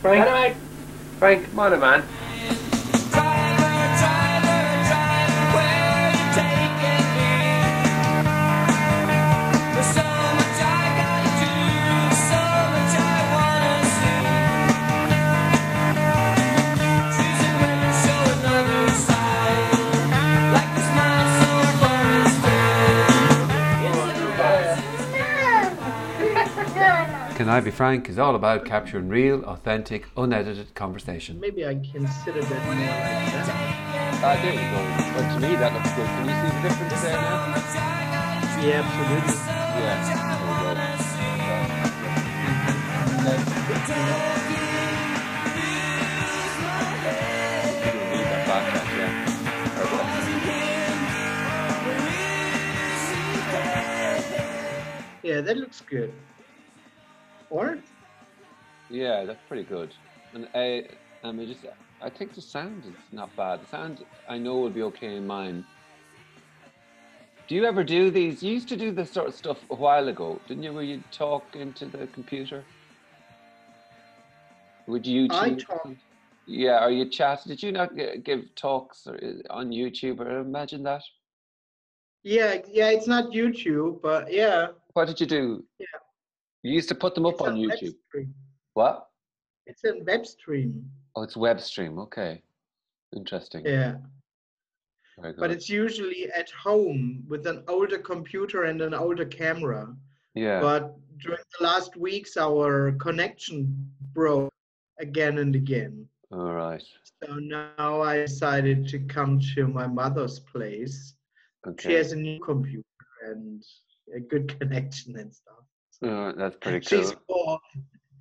Frank. Frank, come on, man. Can I Be Frank is all about capturing real, authentic, unedited conversation. Maybe I can sit a bit more like that. Ah, there you go. But to me, that looks good. Can you see the difference there now? Yeah, absolutely. Yeah. There we go. Yeah, that looks good. Or? Yeah, that's pretty good. And I, I mean, just I think the sound is not bad. The sound I know will be okay in mine. Do you ever do these? You used to do this sort of stuff a while ago, didn't you? Where you talk into the computer? Would you? I talk. Yeah, or you chat? Did you not give talks or, uh, on YouTube? Or imagine that. Yeah, yeah, it's not YouTube, but yeah. What did you do? Yeah. You used to put them up It's on YouTube. What? It's a web stream. Oh, it's web stream. Okay, interesting. Yeah. But it's usually at home with an older computer and an older camera. yeah. But during the last weeks, our connection broke again and again. All right. So now I decided to come to my mother's place. Okay. She has a new computer and a good connection and stuff. Oh, that's pretty cool. She's more,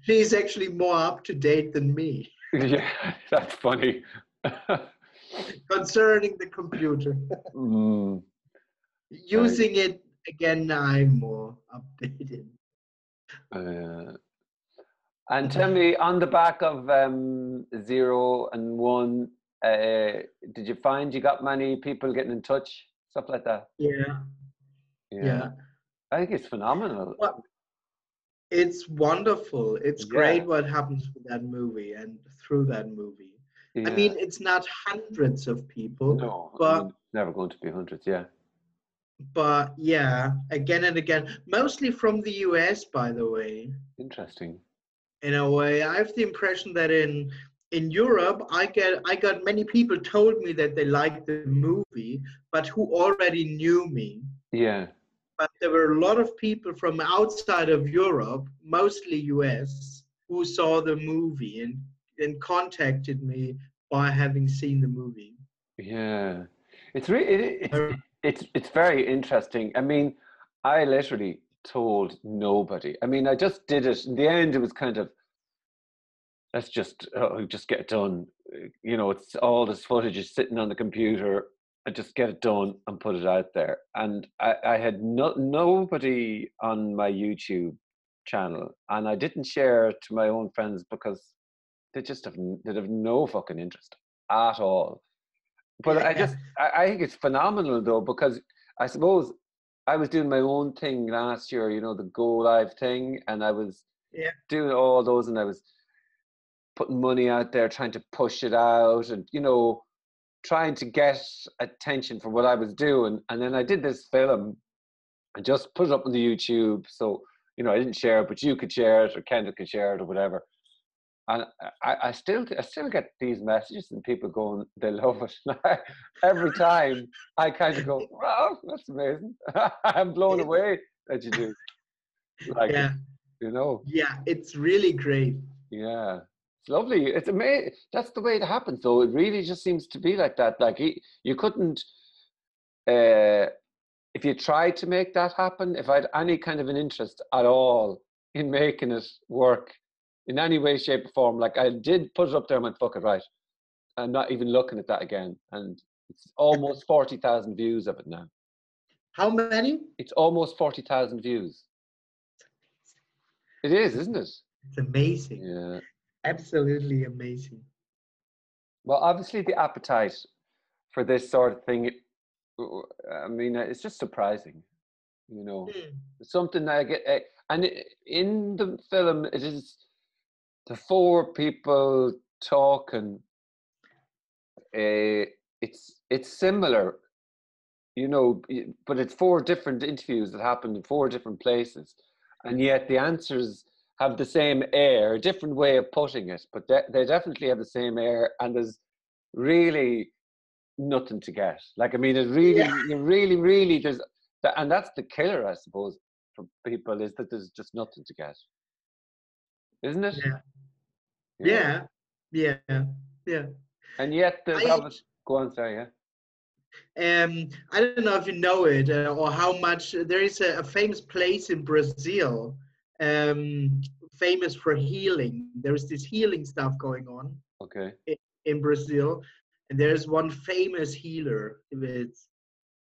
she's actually more up to date than me yeah, that's funny. concerning the computer. mm, Using it again, I'm more updated. uh, and tell me, on the back of um, zero and one, uh, did you find you got many people getting in touch, stuff like that? Yeah, yeah. I think it's phenomenal. Well, It's wonderful. It's Yeah. great what happens with that movie and through that movie. I mean, it's not hundreds of people, no, I but- mean, never going to be hundreds. Yeah. but yeah, again and again, mostly from the US, by the way. Interesting. In a way, I have the impression that in in Europe, I get I got many people told me that they liked the movie, but who already knew me. Yeah. But there were a lot of people from outside of Europe, mostly US, who saw the movie and and contacted me by having seen the movie. Yeah, it's really it, it's Uh, it's it's very interesting. I mean, I literally told nobody. I mean, I just did it. In the end, it was kind of let's just uh, just get it done. You know, it's all this footage is sitting on the computer. And just get it done and put it out there. And I, I had no, nobody on my YouTube channel, and I didn't share it to my own friends because they just have they have no fucking interest at all. But I just I, I think it's phenomenal though because I suppose I was doing my own thing last year, you know, the Go Live thing, and I was Yeah. doing all those, and I was putting money out there, trying to push it out, and you know, trying to get attention for what I was doing. And then I did this film and just put it up on the YouTube. So you know, I didn't share it, but you could share it, or Kendall could share it, or whatever. And I, I still, I still get these messages and people going, they love it. Every time I kind of go, wow, that's amazing. I'm blown away that you do. Like, yeah, you know, yeah, it's really great. yeah. It's lovely. It's amazing. That's the way it happens, though. It really just seems to be like that. Like, he, you couldn't, uh, if you tried to make that happen, if I had any kind of an interest at all in making it work in any way, shape, or form, like I did put it up there and went, fuck it, right. I'm not even looking at that again. And it's almost 40,000 views of it now. How many? It's almost 40,000 views. It is, isn't it? It's amazing. Yeah. Absolutely amazing. Well, obviously, the appetite for this sort of thing, I mean, uh, it's just surprising. You know, Hmm. something that I get, uh, and in the film, it is the four people talking, uh, it's it's similar, you know, but it's four different interviews that happened in four different places, and yet the answers have the same air, a different way of putting it, but they, they definitely have the same air, and there's really nothing to get. Like I mean, it really, yeah. really, really there's, and that's the killer, I suppose, for people is that there's just nothing to get, isn't it? Yeah. Yeah. Yeah. Yeah. yeah. And yet, there's I, obviously, go on, sorry, yeah. Um, I don't know if you know it uh, or how much. There is a, a famous place in Brazil, um, famous for healing. There is this healing stuff going on. Okay. In, in Brazil, and there's one famous healer. It's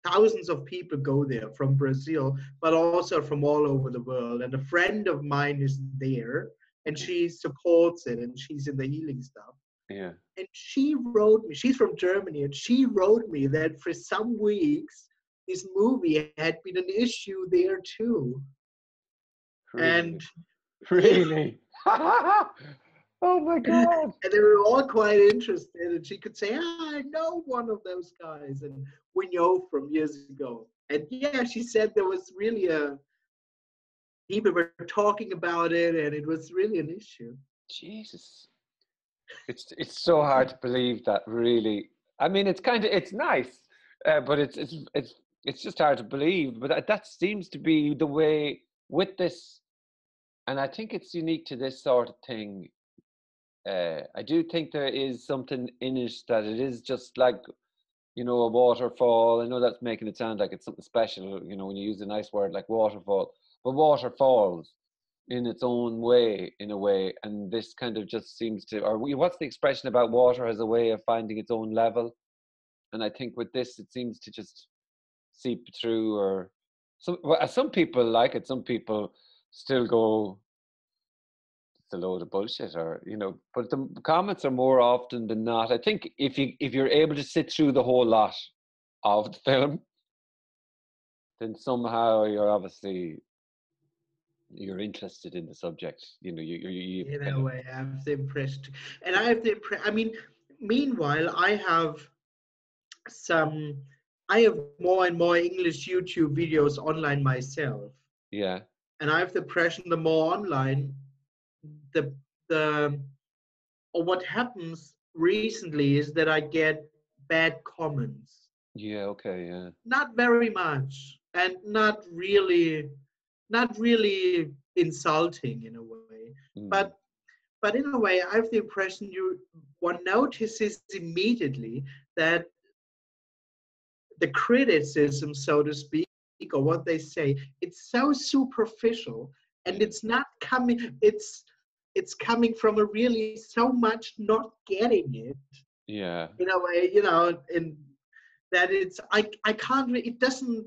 thousands of people go there from Brazil, but also from all over the world. And a friend of mine is there, and she supports it, and she's in the healing stuff. Yeah. And she wrote me. She's from Germany, and she wrote me that for some weeks this movie had been an issue there too. Really? And really. Oh my god! and they were all quite interested, and she could say, ah, "I know one of those guys," and we know from years ago. And yeah, she said there was really a people were talking about it, and it was really an issue. Jesus, it's it's so hard to believe that. Really, I mean, it's kind of it's nice, uh, but it's it's it's it's just hard to believe. But that, that seems to be the way with this, and I think it's unique to this sort of thing uh, I do think there is something in it that it is just like, you know, a waterfall. I know that's making it sound like it's something special, you know, when you use a nice word like waterfall, but waterfalls in its own way, in a way. And this kind of just seems to, or what's the expression about water as a way of finding its own level? And I think with this, it seems to just seep through, or some, well, some people like it, some people still go, a load of bullshit or you know but the comments are more often than not. I think if you if you're able to sit through the whole lot of the film then somehow you're obviously you're interested in the subject. You know you, you, you in a way i have the impression and i have the impression i mean meanwhile i have some i have more and more english youtube videos online myself. Yeah and i have the impression the more online the the or what happens recently is that I get bad comments. Yeah, okay, yeah. Not very much and not really not really insulting in a way. Mm. But but in a way I have the impression you one notices immediately that the criticism, so to speak, or what they say, it's so superficial and it's not coming it's it's coming from a really so much not getting it. Yeah. In a way you know and that it's i i can't it doesn't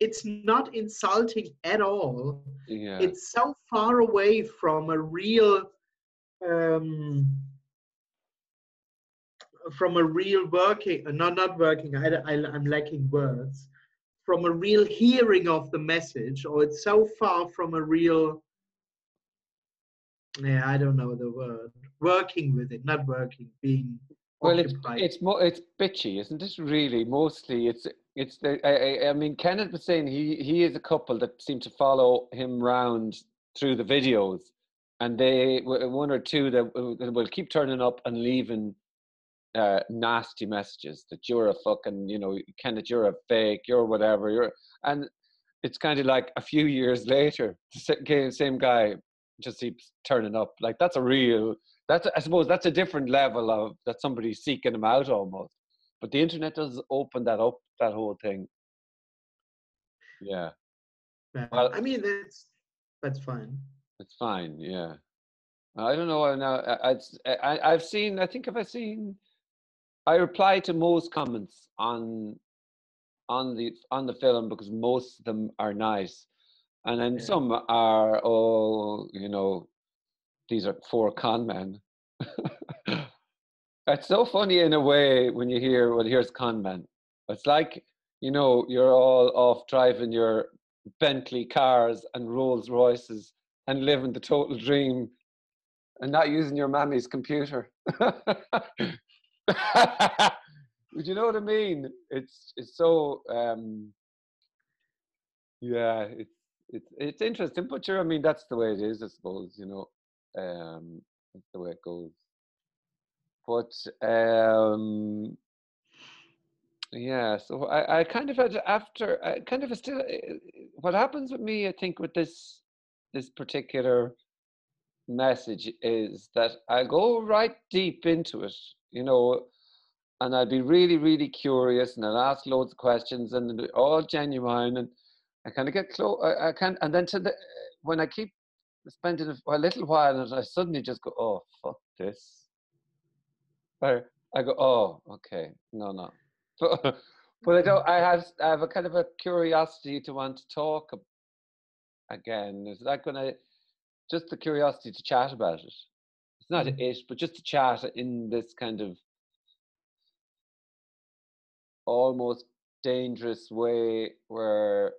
it's not insulting at all. Yeah. It's so far away from a real um from a real working not not working I, I i'm lacking words from a real hearing of the message or it's so far from a real yeah i don't know the word working with it not working being well it's it's more it's bitchy isn't it really? Mostly it's it's the I, I mean kenneth was saying he he is a couple that seem to follow him round through the videos and they one or two that uh, will keep turning up and leaving uh, nasty messages that you're a fucking you know kenneth you're a fake you're whatever you're and it's kind of like a few years later the same guy just keeps turning up. Like that's a real that's I suppose that's a different level of that somebody's seeking them out almost. But the internet does open that up, that whole thing. Yeah. Well, I mean that's that's fine. It's fine, yeah. I don't know now. I, I I've seen. I think have I seen. I reply to most comments on on the on the film because most of them are nice and then yeah. some are oh you know these are four con men it's so funny in a way when you hear well here's con men it's like you know you're all off driving your bentley cars and rolls royces and living the total dream and not using your mammy's computer. Would you know what I mean? It's it's so um, yeah, it's it's it's interesting, but sure, I mean that's the way it is, I suppose. You know, um, that's the way it goes. But um, yeah, so I, I kind of had after I kind of still eh, what happens with me, I think, with this this particular message is that I go right deep into it, you know, and I'd be really, really curious, and I'd ask loads of questions, and all genuine, and I kind of get close. I, I can't, and then to the when I keep spending a, a little while, and I suddenly just go, "Oh, fuck this," or I go, "Oh, okay, no, no," but, but I don't. I have I have a kind of a curiosity to want to talk again. Is that going to just the curiosity to chat about it? It's not mm. it, but just to chat in this kind of almost dangerous way where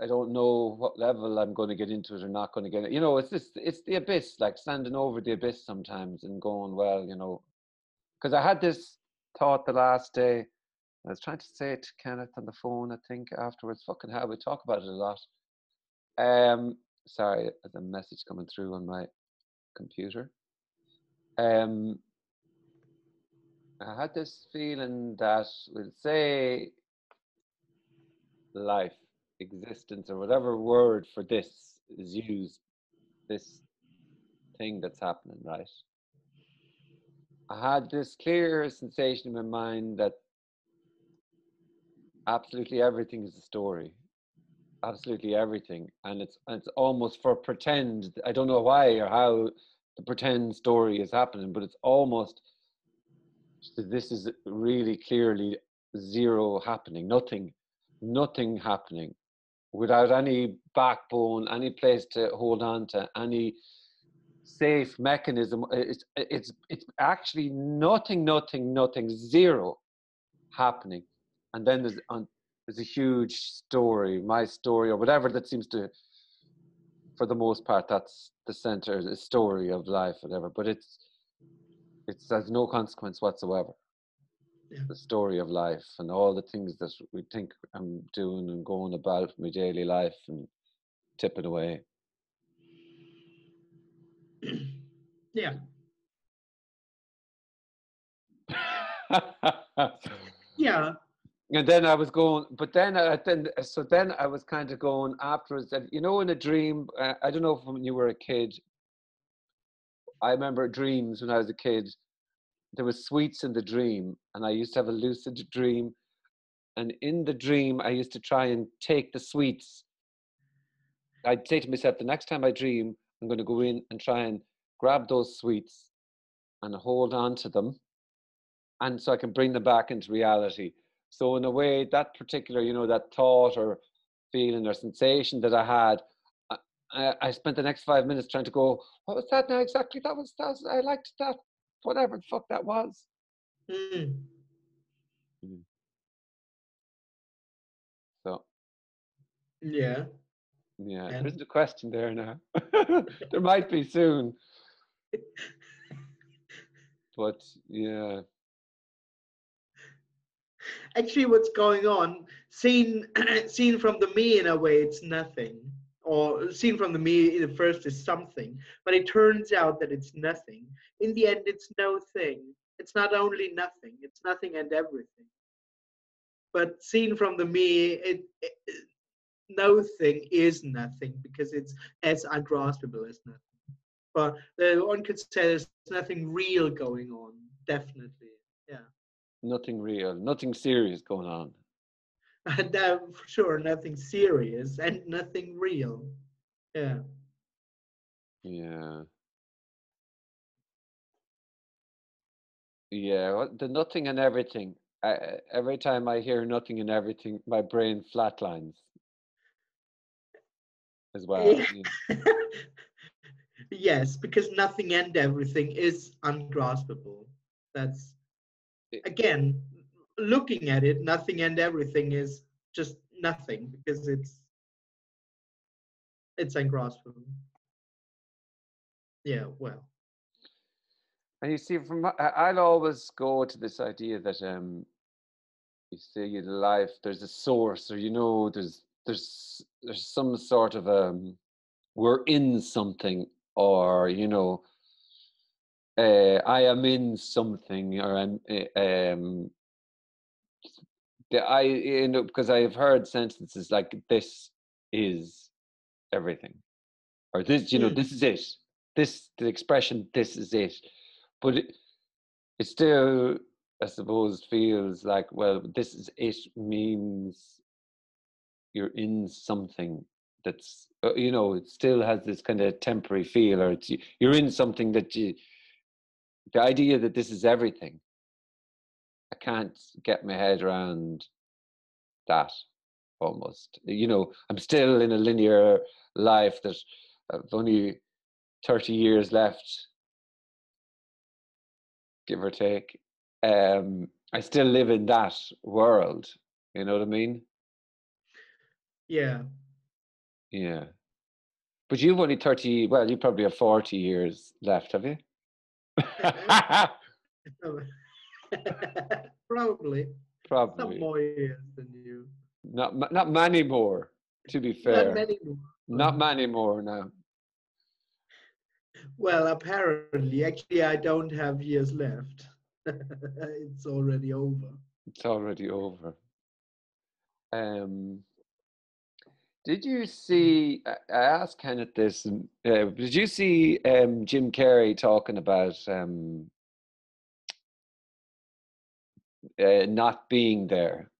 I don't know what level I'm going to get into it or not going to get it. You know, it's just it's the abyss, like standing over the abyss sometimes and going, well, you know, because I had this thought the last day. I was trying to say it to Kenneth on the phone. I think afterwards, fucking hell, we talk about it a lot. Um, sorry, there's a message coming through on my computer. Um, I had this feeling that we'll say life, existence, or whatever word for this is used, this thing that's happening, right? I had this clear sensation in my mind that absolutely everything is a story. Absolutely everything. And it's it's almost for pretend. I don't know why or how the pretend story is happening, but it's almost this is really clearly zero happening, nothing, nothing happening without any backbone, any place to hold on to, any safe mechanism. It's, it's, it's actually nothing, nothing, nothing, zero happening. And then there's, there's a huge story, my story, or whatever that seems to, for the most part, that's the center, the story of life, whatever. But it's, it has no consequence whatsoever. Yeah. The story of life and all the things that we think I'm doing and going about my daily life and tipping away. Yeah. yeah. And then I was going, but then I then so then I was kind of going afterwards. That you know, in a dream, uh, I don't know if when you were a kid, I remember dreams when I was a kid. There was sweets in the dream, and I used to have a lucid dream. And in the dream, I used to try and take the sweets. I'd say to myself, the next time I dream, I'm going to go in and try and grab those sweets and hold on to them, and so I can bring them back into reality. So in a way, that particular, you know, that thought or feeling or sensation that I had, I, I spent the next five minutes trying to go, what was that now exactly? That was, that was I liked that, whatever the fuck that was. Mm. Mm. So. Yeah. Yeah, and? there's a question there now. there might be soon. but yeah. Actually, what's going on, seen seen from the me in a way, it's nothing. Or seen from the me the first is something but it turns out that it's nothing. In the end it's no thing. It's not only nothing it's nothing and everything. But seen from the me it, it no thing is nothing because it's as ungraspable as nothing. But the, one could say there's nothing real going on definitely nothing real nothing serious going on no, for sure, nothing serious and nothing real. Yeah. Yeah. Yeah, the nothing and everything. I, every time I hear nothing and everything, my brain flatlines as well. Yeah. yes, because nothing and everything is ungraspable. That's again looking at it, nothing and everything is just nothing because it's it's ungraspable. Yeah, well. And you see, from I'll always go to this idea that um, you see life there's a source, or you know, there's there's there's some sort of um, we're in something, or you know, uh, I am in something, or I'm uh, um, I you know because I have heard sentences like this is everything, or this you know Mm. this is it. This the expression this is it, but it, it still I suppose feels like well this is it means you're in something that's uh, you know it still has this kind of temporary feel or it's, you're in something that you the idea that this is everything i can't get my head around that almost you know i'm still in a linear life that i've only 30 years left give or take um i still live in that world you know what i mean Yeah. Yeah. But you've only 30, well, you probably have 40 years left, have you? Probably. Some probably. more years than you. Not not many more, to be fair. Not many more. Not many more now. Well, apparently, actually, I don't have years left. it's already over. It's already over. Um, did you see? I asked Kenneth this. Uh, did you see um, Jim Carrey talking about um, uh, not being there?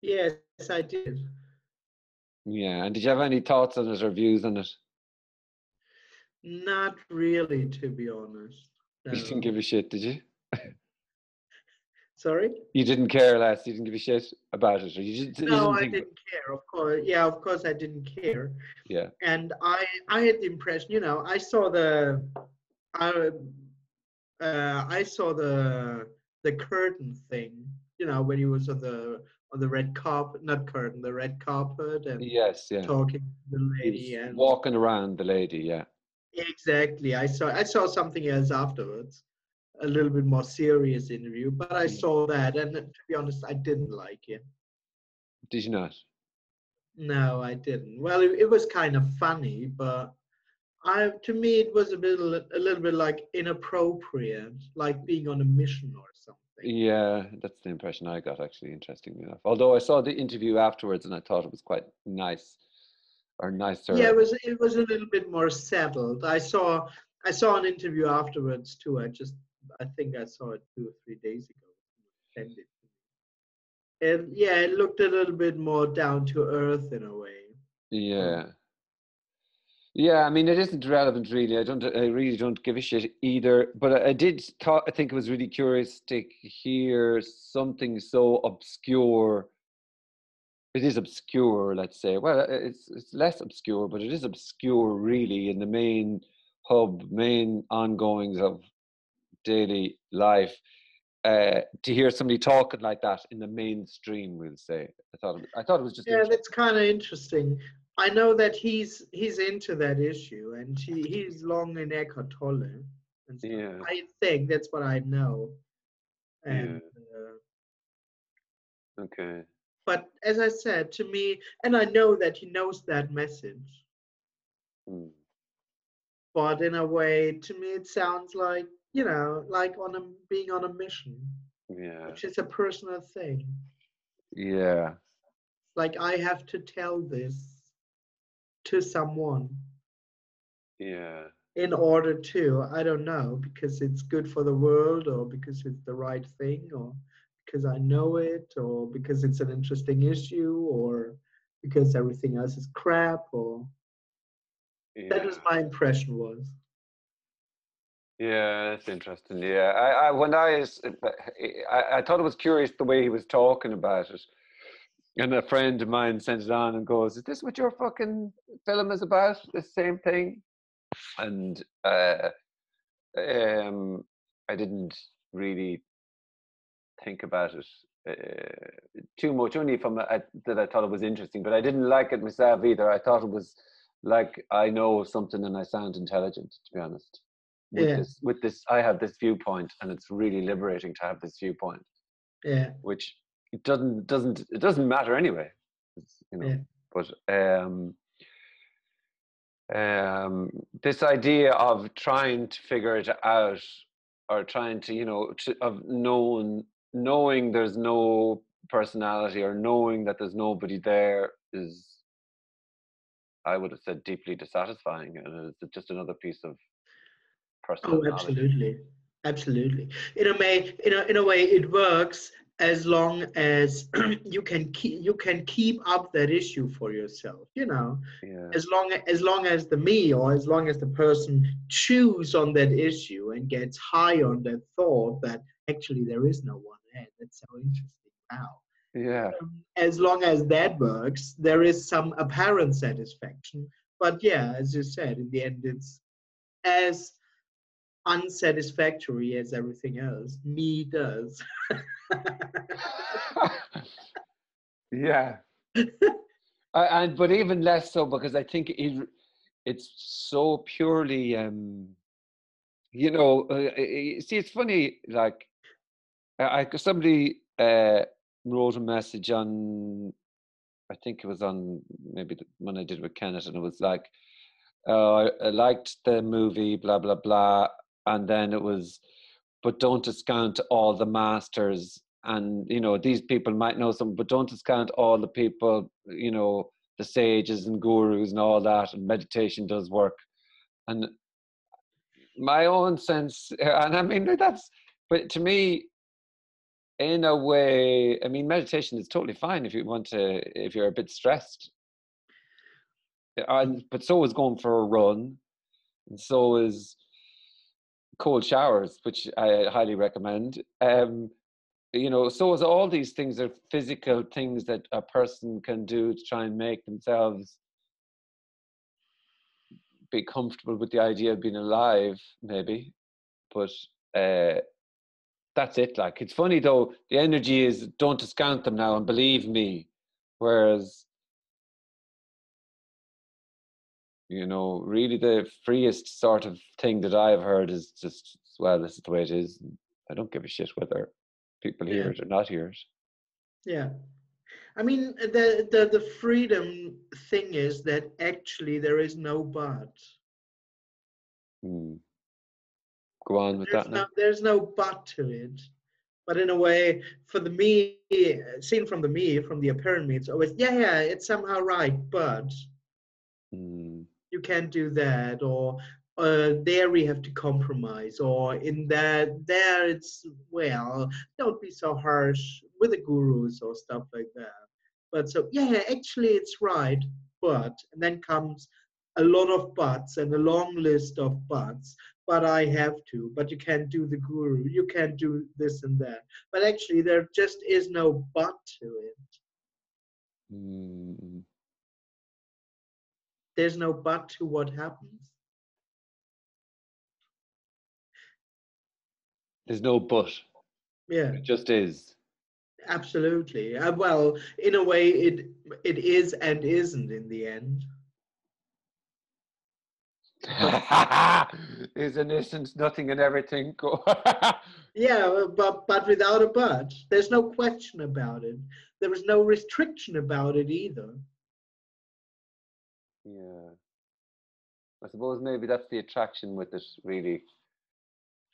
Yes, I did. Yeah. And did you have any thoughts on it or views on it? Not really, to be honest. You No. didn't give a shit, did you? Sorry? You didn't care less. You didn't give a shit about it, or you just you No, didn't I didn't care. Of course, yeah, of course, I didn't care. Yeah. And I, I had the impression, you know, I saw the, I, uh, I saw the the curtain thing, you know, when he was on the on the red carpet, not curtain, the red carpet, and Yes, yeah. talking to the lady, and walking around the lady. Yeah. exactly. I saw I saw something else afterwards, a little bit more serious interview, but I Mm. saw that, and to be honest, I didn't like it. Did you not? No, I didn't. Well, it, it was kind of funny, but I to me it was a little a little bit like inappropriate, like being on a mission or something. Yeah, that's the impression I got. Actually, interestingly enough. Although I saw the interview afterwards, and I thought it was quite nice, or nicer. Yeah, it was it was a little bit more settled. I saw I saw an interview afterwards too. I just I think I saw it two or three days ago. And yeah, it looked a little bit more down to earth in a way. Yeah. Yeah, I mean, it isn't relevant really. I don't, I really don't give a shit either. But I, I did thought, I think it was really curious to hear something so obscure. It is obscure, let's say. Well, it's it's less obscure, but it is obscure really in the main hub, main ongoings of daily life. Uh, to hear somebody talking like that in the mainstream, we'll say. I thought, it, I thought it was just Yeah, that's kind of interesting. I know that he's he's into that issue, and he, he's long in Eckhart Tolle. And stuff. Yeah. I think that's what I know. And uh, Okay. but as I said, to me, and I know that he knows that message. Hmm. But in a way, to me, it sounds like you know, like on a being on a mission, Yeah. which is a personal thing. Yeah. Like I have to tell this to someone Yeah. in order to i don't know because it's good for the world or because it's the right thing or because i know it or because it's an interesting issue or because everything else is crap or that was my impression was Yeah, that's interesting. Yeah, I, I when I, was- I, I thought it was curious the way he was talking about it, and a friend of mine sent it on and goes, "Is this what your fucking film is about? The same thing?" And uh, um, I didn't really think about it uh, too much, only from that I thought it was interesting, but I didn't like it myself either. I thought it was like I know something and I sound intelligent. To be honest, with Yeah. this, with this, I have this viewpoint, and it's really liberating to have this viewpoint. Yeah. Which it doesn't doesn't it doesn't matter anyway. It's, you know, Yeah. but um, um, this idea of trying to figure it out or trying to you know to, of knowing knowing there's no personality or knowing that there's nobody there is i would have said deeply dissatisfying and it's just another piece of personal Oh, absolutely, absolutely. In a way, in a in a way, it works as long as you can keep you can keep up that issue for yourself. You know, yeah as long as long as the me or as long as the person chews on that issue and gets high on that thought that actually there is no one there. That's so interesting. Wow. yeah Um, as long as that works, there is some apparent satisfaction. But yeah, as you said, in the end, it's as unsatisfactory as everything else. Me does. yeah I, and but even less so because i think it it's so purely um you know uh, uh, uh, see it's funny like i I- somebody uh wrote a message on i think it was on maybe the, when i did with kenneth and it was like uh, I liked the movie blah blah blah and then it was but don't discount all the masters. And you know these people might know some but don't discount all the people you know the sages and gurus and all that and meditation does work. And my own sense uh, and i mean that's but to me in a way i mean meditation is totally fine if you want to if you're a bit stressed. And but so is going for a run and so is cold showers which i highly recommend um you know so is all these things are physical things that a person can do to try and make themselves be comfortable with the idea of being alive maybe but uh that's it like it's funny though the energy is don't discount them now and believe me whereas you know really the freest sort of thing that i've heard is just well this is the way it is i don't give a shit whether people hear Yeah. it or not hear it Yeah. I mean, the, the, the freedom thing is that actually there is no but. Hmm. go on with There's that no, now there's no but to it. But in a way, for the me, seen from the me, from the apparent me, it's always, yeah, yeah, it's somehow right, but can't do that, or uh, there we have to compromise, or in that, there it's, well, don't be so harsh with the gurus or stuff like that. But so, yeah, actually it's right, but, and then comes a lot of buts and a long list of buts but I have to, but you can't do the guru, you can't do this and that. But actually, there just is no but to it. Hmm. There's no but to what happens. there's no but Yeah, it just is absolutely. Uh, well, in a way, it it is and isn't in the end. is an essence nothing and everything Yeah, but but without a but, there's no question about it. There is no restriction about it either. Yeah. I suppose maybe that's the attraction with it, really.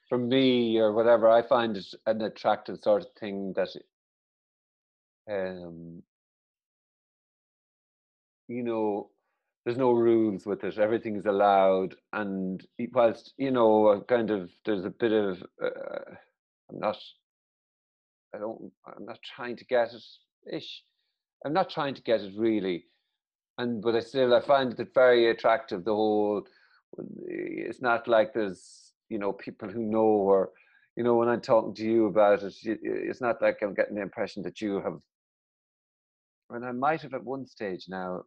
For me, or whatever, I find it an attractive sort of thing that, um, you know, there's no rules with it. Everything is allowed, and whilst you know, kind of there's a bit of, uh, I'm not, I don't, I'm not trying to get it. Ish, I'm not trying to get it really and but I still I find it very attractive. The whole it's not like there's you know people who know or you know when I'm talking to you about it, it's not like I'm getting the impression that you have. And I might have at one stage now,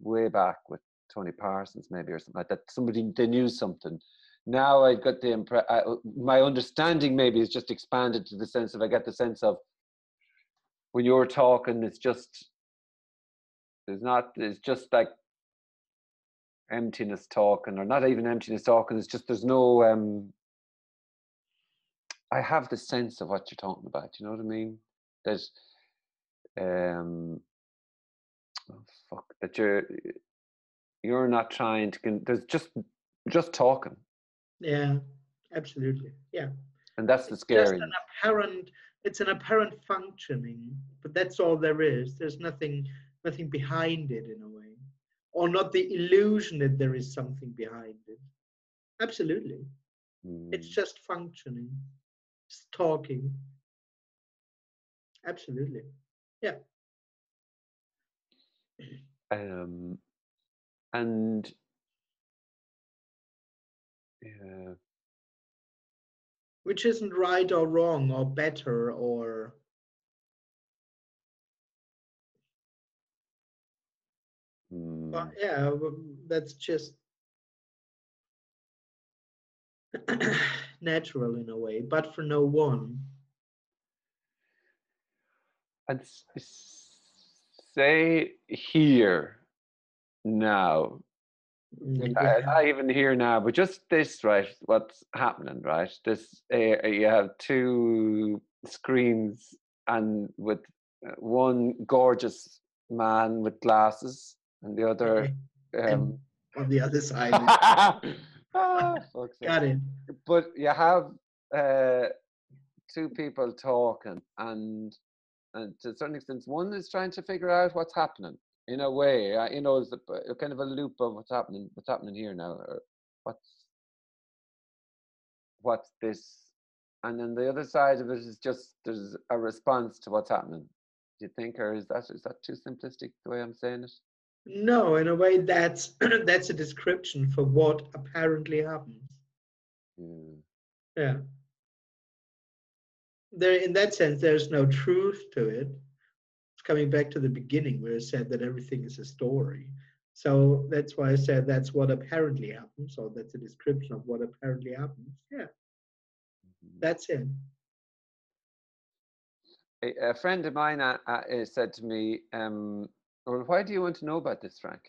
way back with Tony Parsons maybe or something like that. Somebody they knew something. Now I've got the impression. Uh, my understanding maybe is just expanded to the sense of I get the sense of when you're talking, it's just there's not it's just like emptiness talking, or not even emptiness talking. It's just there's no. Um, I have the sense of what you're talking about. You know what I mean? There's, um, oh, fuck that you're you're not trying to. Con- there's just just talking. Yeah, absolutely. Yeah. And that's the It's scary. Just an apparent. It's an apparent functioning, but that's all there is. There's nothing, nothing behind it in a way, or not the illusion that there is something behind it. Absolutely, it's Mm. just functioning, it's talking. Absolutely. Yeah. Um, and yeah, which isn't right or wrong or better or but mm, yeah that's just natural in a way but for no one s- say here now uh, yeah, not even here now, but just this, right? What's happening, right? This uh, you have two screens, and with uh, one gorgeous man with glasses, and the other. Um, on the other side ah, got it But you have uh, two people talking, and and to a certain extent, one is trying to figure out what's happening in a way. uh, You know, it's a, a kind of a loop of what's happening. What's happening here now? Or what's what's this? And then the other side of it is just there's a response to what's happening. Do you think, or is that is that too simplistic the way I'm saying it? No in a way that's that's a description for what apparently happens. Yeah. yeah. There in that sense there's no truth to it. It's coming back to the beginning where I said that everything is a story. So that's why i said that's what apparently happens or that's a description of what apparently happens. Yeah. Mhm. that's it. A, a friend of mine uh, uh, said to me, um, "Well, why do you want to know about this, Frank?"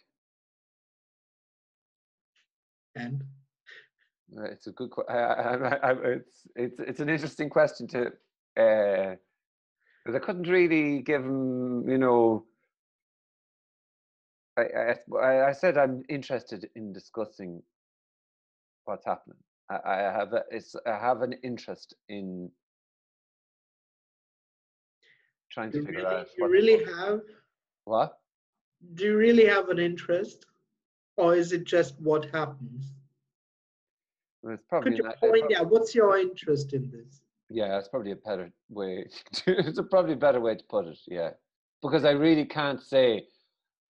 and Uh, it's a good. que- I, I, I, I- it's it's it's an interesting question to. Uh, because I couldn't really give him, you know. I, I I- I said I'm interested in discussing what's happening. I, I have a, it's I have an interest in trying to you figure really, out you really have what do you really have an interest or is it just what happens Well, could you it's point out what's your interest in this Yeah, it's probably a better way. To, it's a probably a better way to put it. Yeah, because I really can't say.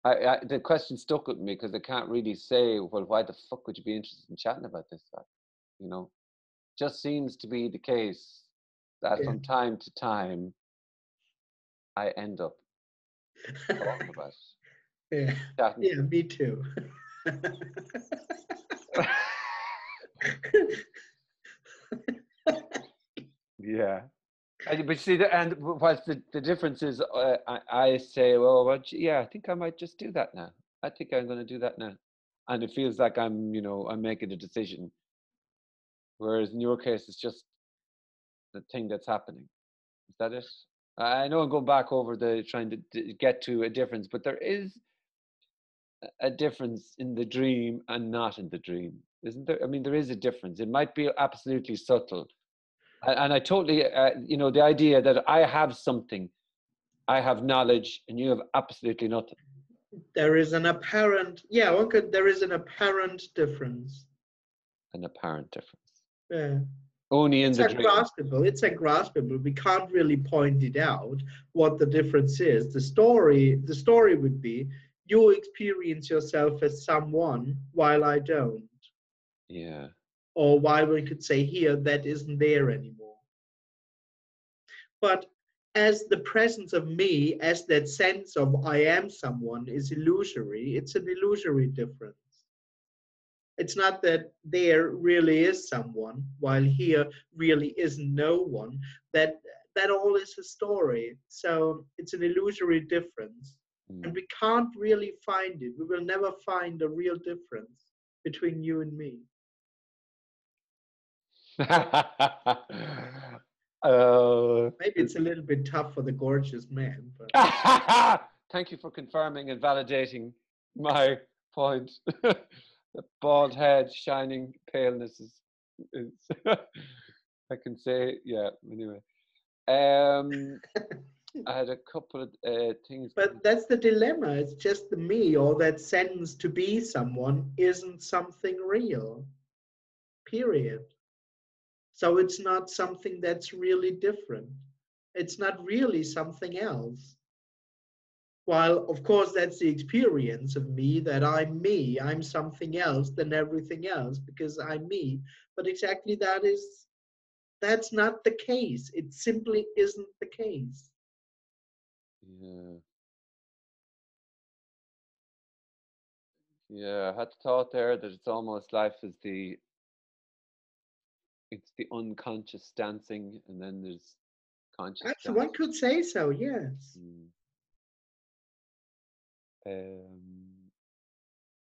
I, I the question stuck with me because I can't really say. Well, why the fuck would you be interested in chatting about this? Like, you know, just seems to be the case that Yeah. from time to time I end up talking about it. Yeah yeah me too Yeah. And, but see, the, and what's the, the difference is uh, I, I say, well, well, yeah, I think I might just do that now. I think I'm going to do that now. And it feels like I'm, you know, I'm making a decision. Whereas in your case, it's just the thing that's happening. Is that it? I know I'm going back over the trying to d- get to a difference, but there is a- difference in the dream and not in the dream, isn't there? I mean, there is a difference. It might be absolutely subtle, a- and I totally, uh, you know, the idea that I have something, I have knowledge, and you have absolutely nothing. there is an apparent yeah one could there is an apparent difference An apparent difference. yeah Only in it's the dream. ungraspable it's graspable. we can't really point it out what the difference is the story the story would be you experience yourself as someone while i don't Yeah. or why we could say here that isn't there anymore. But as the presence of me, as that sense of I am someone is illusory, it's an illusory difference. It's not that there really is someone, while here really is no one. That that all is a story. So it's an illusory difference. And we can't really find it. We will never find a real difference between you and me. uh, Maybe it's a little bit tough for the gorgeous man, but Thank you for confirming and validating my point. the bald head, shining paleness is, is I can say, yeah, anyway. Um, I had a couple of uh, things. but that's the dilemma. It's just the me or that sense to be someone isn't something real. Period. So it's not something that's really different. It's not really something else. While, of course, that's the experience of me that I'm me, I'm something else than everything else because I'm me. But exactly that is, that's not the case. It simply isn't the case. Yeah. Yeah, I had the thought there that it's almost life is the it's the unconscious dancing and then there's conscious Actually, one could say so, yes. Mm. Um,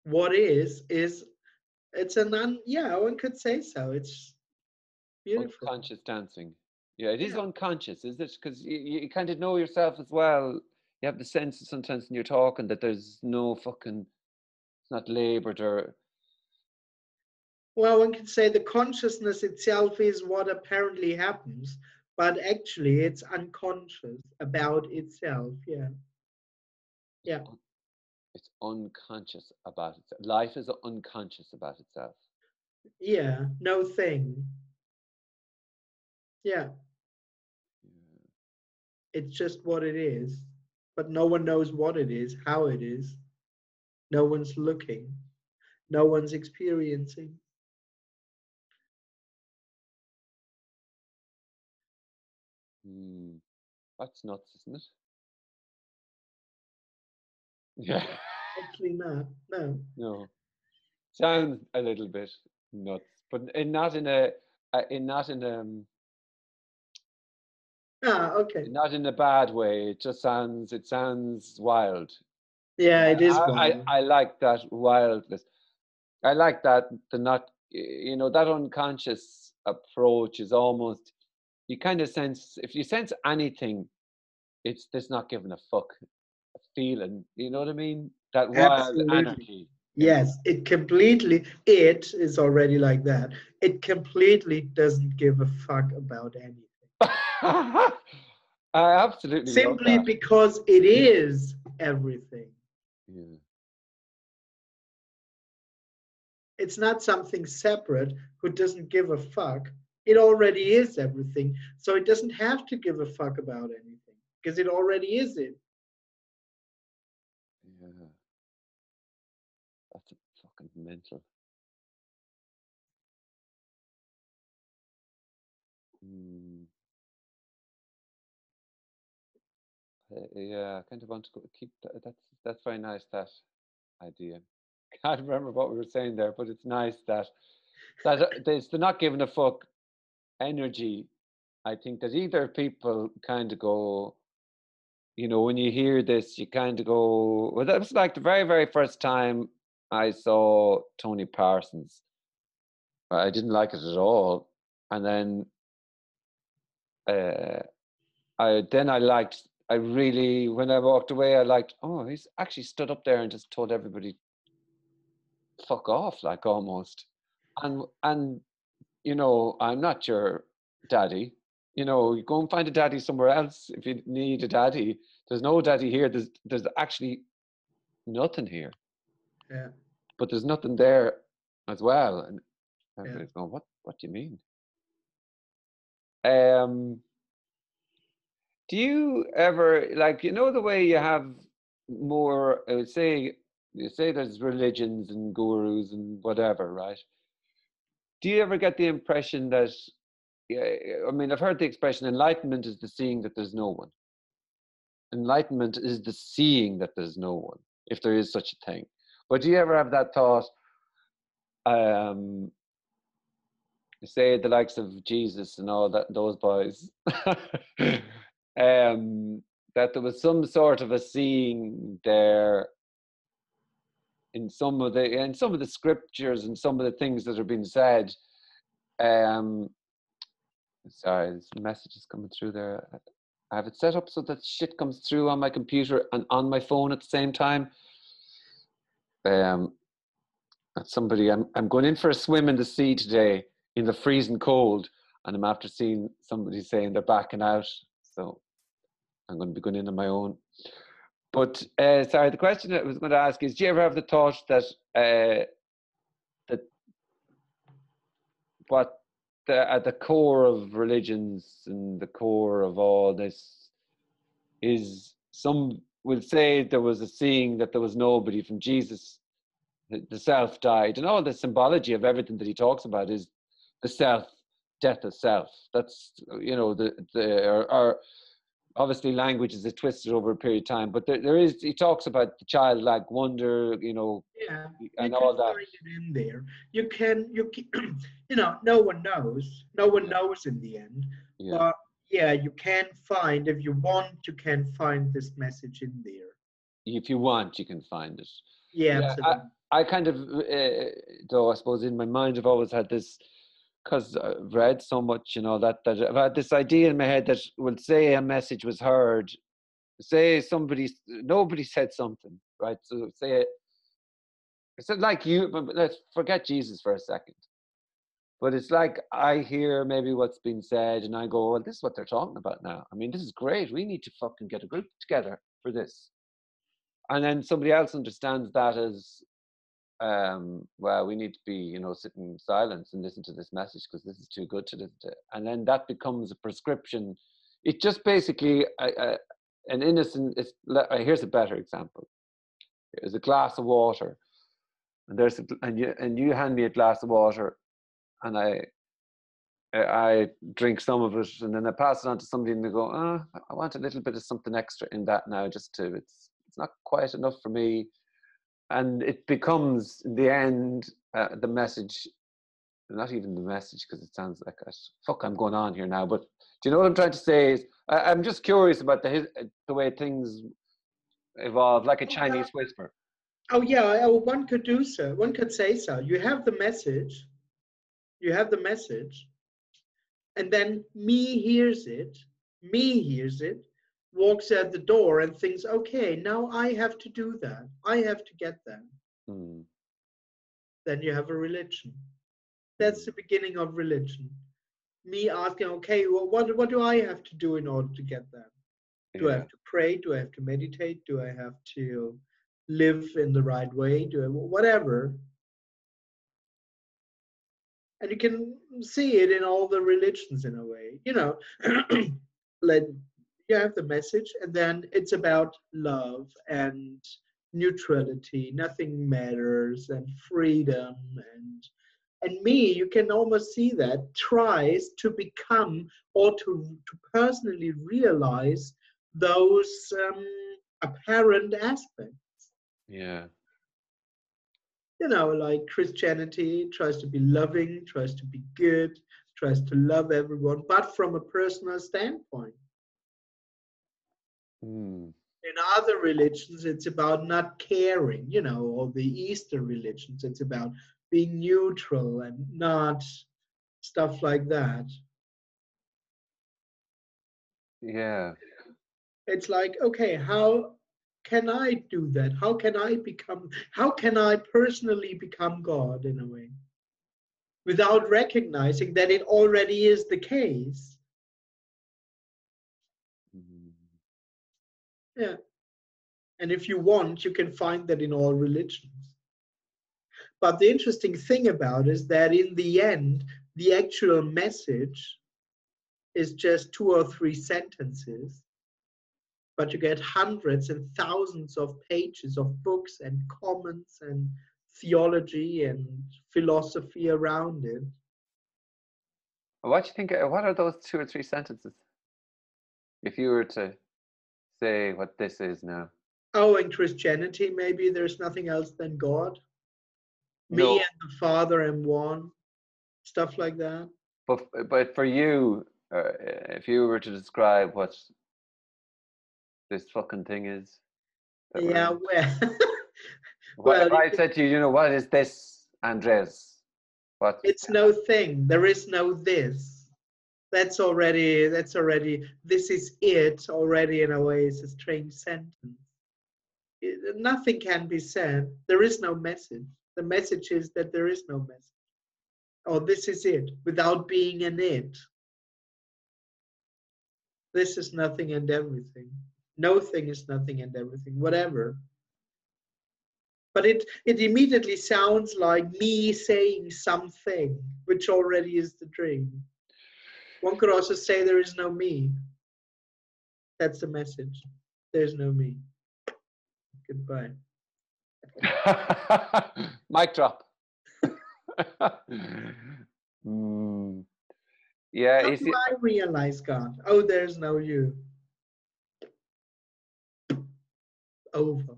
What is, is, it's a non yeah, one could say so. It's beautiful. unconscious dancing. Yeah, it is Yeah. unconscious, is it? Because you, you kind of know yourself as well. You have the sense sometimes when you're talking that there's no fucking, it's not labored or Well, one could say the consciousness itself is what apparently mm-hmm. happens, but actually it's unconscious about itself. Yeah. Yeah. it's unconscious about itself. Life is unconscious about itself. Yeah. No thing. Yeah. Yeah. It's just what it is. But no one knows what it is, how it is. No one's looking. No one's experiencing. Hmm. That's nuts, isn't it? Yeah. Actually, not. No. No. Sounds a little bit nuts, but in, not in a, uh, in not in um, Ah, okay. not in a bad way. It just sounds, it sounds wild. Yeah, it is. I, I. I like that wildness. I like that the not you know that unconscious approach is almost you kind of sense if you sense anything, it's this not giving a fuck feeling. You know what I mean? That wild Absolutely. anarchy. Yes, it completely, it is already like that. It completely doesn't give a fuck about anything. I absolutely Simply because it is everything. Yeah. It's not something separate who doesn't give a fuck. It already is everything. So it doesn't have to give a fuck about anything because it already is it. Yeah. That's a fucking mental. Yeah, I kind of want to keep that. That's that's very nice. That idea. Can't remember what we were saying there, but it's nice that that uh, there's the not giving a fuck energy. I think that either people kind of go, you know, when you hear this, you kind of go, well, that was like the very, very first time I saw Tony Parsons. I didn't like it at all. And then uh, I then I liked, I really, when I walked away, I liked, oh, he's actually stood up there and just told everybody, fuck off, like almost. And, and, you know, I'm not your daddy. You know, you go and find a daddy somewhere else if you need a daddy. There's no daddy here. There's, there's actually nothing here Yeah. but there's nothing there as well. And Yeah. everybody's going, what, what do you mean? Um, do you ever, like, you know, the way you have more, I would say, you say there's religions and gurus and whatever, right? Do you ever get the impression that, I mean, I've heard the expression enlightenment is the seeing that there's no one. Enlightenment is the seeing that there's no one, if there is such a thing. But do you ever have that thought? Um, say the likes of Jesus and all that, those boys. um, that there was some sort of a seeing there in some of the in some of the scriptures and some of the things that are being said. Um, sorry, this message is coming through there. I have it set up so that shit comes through on my computer and on my phone at the same time. Um, somebody, I'm I'm going in for a swim in the sea today in the freezing cold, and I'm after seeing somebody saying they're backing out. So I'm going to be going in on my own. But uh, sorry, the question I was going to ask is: Do you ever have the thought that uh, that what the, at the core of religions and the core of all this is some will say there was a seeing that there was nobody from Jesus, the, the self died, and all the symbology of everything that he talks about is the self, death of self. That's you know the the or, or obviously language is a twisted over a period of time, but there, there is he talks about the childlike wonder, you know, yeah, and all that. In there. You can you can, you know no one knows. No one knows in the end. Yeah. But yeah, you can find if you want, you can find this message in there. If you want, you can find it. Yeah, yeah I, I kind of, uh, though I suppose in my mind, I've always had this because I've read so much, you know, that, that I've had this idea in my head that will say a message was heard, say somebody, nobody said something, right? So say it, it's like you, let's forget Jesus for a second. But it's like I hear maybe what's been said and I go, well, this is what they're talking about now. I mean, this is great. We need to fucking get a group together for this. And then somebody else understands that as um, well, we need to be, you know, sit in silence and listen to this message because this is too good to listen to. And then that becomes a prescription. It just basically an innocent. It's, uh, here's a better example. There's a glass of water, and there's a, and you and you hand me a glass of water, and I I drink some of it, and then I pass it on to somebody, and they go, oh, I want a little bit of something extra in that now, just to it's it's not quite enough for me and it becomes in the end uh, the message not even the message because it sounds like a fuck i'm going on here now but do you know what i'm trying to say is I, am just curious about the the way things evolve like a chinese whisper. Oh yeah oh, one could do so one could say so. You have the message you have the message and then me hears it me hears it walks out the door and thinks, okay, now I have to do that. I have to get that. Mm. Then you have a religion. That's the beginning of religion. Me asking, okay, well, what, what do I have to do in order to get that? Do yeah. I have to pray? Do I have to meditate? Do I have to live in the right way? Do I, whatever. And you can see it in all the religions in a way. You know, like you have the message, and then it's about love and neutrality. Nothing matters, and freedom, and and me. You can almost see that tries to become or to to personally realize those um, apparent aspects. Yeah. You know, like Christianity tries to be loving, tries to be good, tries to love everyone, but from a personal standpoint. Mm. In other religions, it's about not caring, you know, or the Eastern religions, it's about being neutral and not stuff like that. Yeah. It's like, okay, how can I do that? How can I become, how can I personally become God in a way? Without recognizing that it already is the case. Yeah. And if you want, you can find that in all religions. But the interesting thing about is that in the end, the actual message is just two or three sentences, but you get hundreds and thousands of pages of books and comments and theology and philosophy around it. What do you think? What are those two or three sentences? If you were to say what this is now? Oh, in Christianity, maybe there's nothing else than God. Me no. and the Father am one. Stuff like that. But but for you, uh, if you were to describe what this fucking thing is. Yeah, well. well, if I said to you, you know, what is this, Andres? What? It's no thing. There is no this. That's already. That's already. This is it already. In a way, it's a strange sentence. It, nothing can be said. There is no message. The message is that there is no message. Or this is it, without being an it. This is nothing and everything. No thing is nothing and everything, whatever. But it, it immediately sounds like me saying something, which already is the dream. One could also say there is no me. That's the message. There's no me. Goodbye. Mic drop. mm. Yeah. How do I realize God? Oh, there's no you. Over.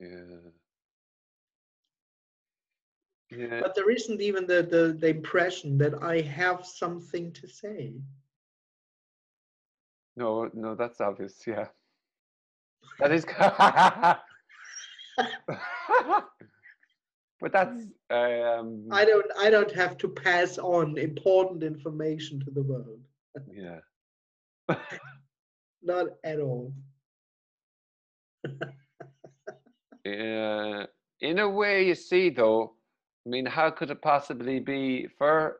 Yeah. Yeah. But there isn't even the, the, the impression that I have something to say. No, no, that's obvious. Yeah. That is. but that's. Um, I don't. I don't have to pass on important information to the world. yeah. Not at all. Yeah. in a way, you see, though. I mean, how could it possibly be for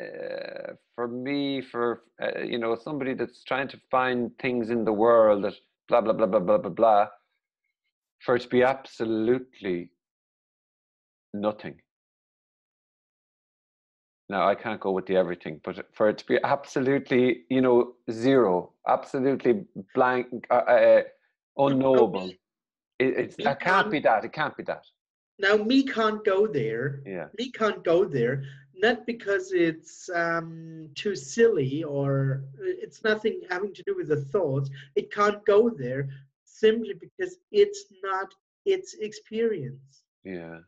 uh, for me, for uh, you know, somebody that's trying to find things in the world that blah blah blah blah blah blah blah, for it to be absolutely nothing. Now I can't go with the everything, but for it to be absolutely, you know, zero, absolutely blank, uh, uh, unknowable, it, it's that can't be that. It can't be that. Now me can't go there. Yeah. Me can't go there not because it's um, too silly or uh, it's nothing having to do with the thoughts. It can't go there simply because it's not its experience. Yeah.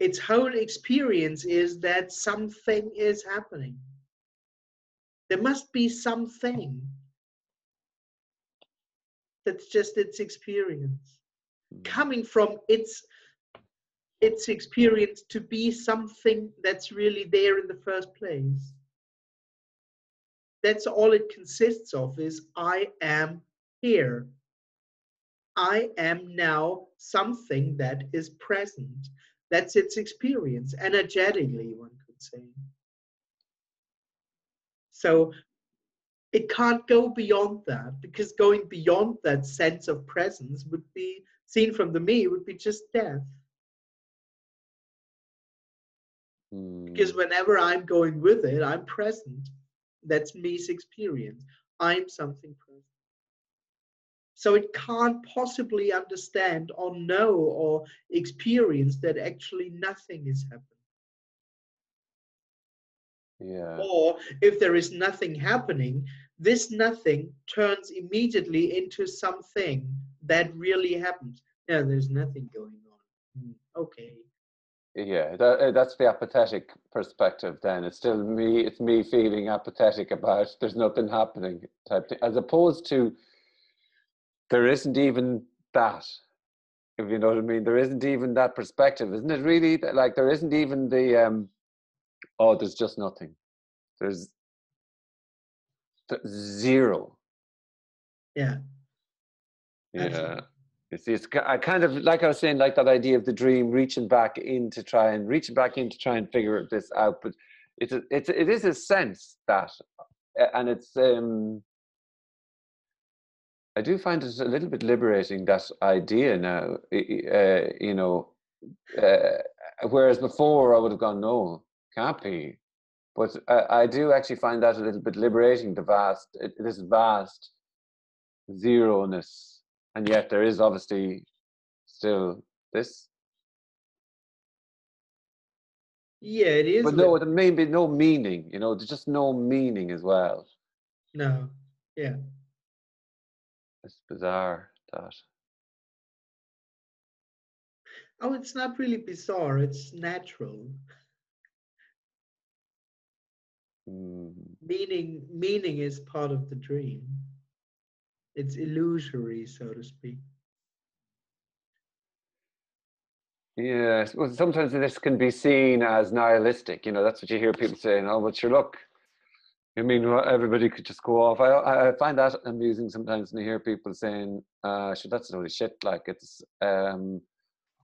Its whole experience is that something is happening. There must be something that's just its experience Mm. coming from its its experience to be something that's really there in the first place. That's all it consists of is I am here. I am now something that is present. That's its experience, energetically, one could say. So it can't go beyond that because going beyond that sense of presence would be seen from the me would be just death. Because Mm. whenever I'm going with it, I'm present. That's me's experience. I'm something present. So it can't possibly understand or know or experience that actually nothing is happening. Yeah. Or if there is nothing happening, this nothing turns immediately into something that really happens. Yeah, there's nothing going on. Hmm, Okay. Yeah, that, uh, that's the apathetic perspective. Then it's still me. It's me feeling apathetic about there's nothing happening type thing, as opposed to there isn't even that. If you know what I mean, there isn't even that perspective, isn't it? Really, like there isn't even the um, oh, there's just nothing. There's th- zero. Yeah. Yeah. Absolutely. It's, it's I kind of like I was saying, like that idea of the dream, reaching back in to try and reaching back in to try and figure this out. But it's a, it's it is a sense that, and it's um, I do find it a little bit liberating that idea now. Uh, you know, uh, whereas before I would have gone no, can't be. But I, I do actually find that a little bit liberating. The vast, this vast zero-ness and yet there is obviously still this Yeah, it is. but no there may be no meaning you know there's just no meaning as well No. Yeah. it's bizarre that Oh, it's not really bizarre. It's natural. Mm. Meaning, meaning is part of the dream. It's illusory, so to speak. Yes, well, sometimes this can be seen as nihilistic. You know, that's what you hear people saying. Oh, but your look, I mean, everybody could just go off. I I find that amusing sometimes when you hear people saying, uh, "Sure, that's totally shit." Like it's. um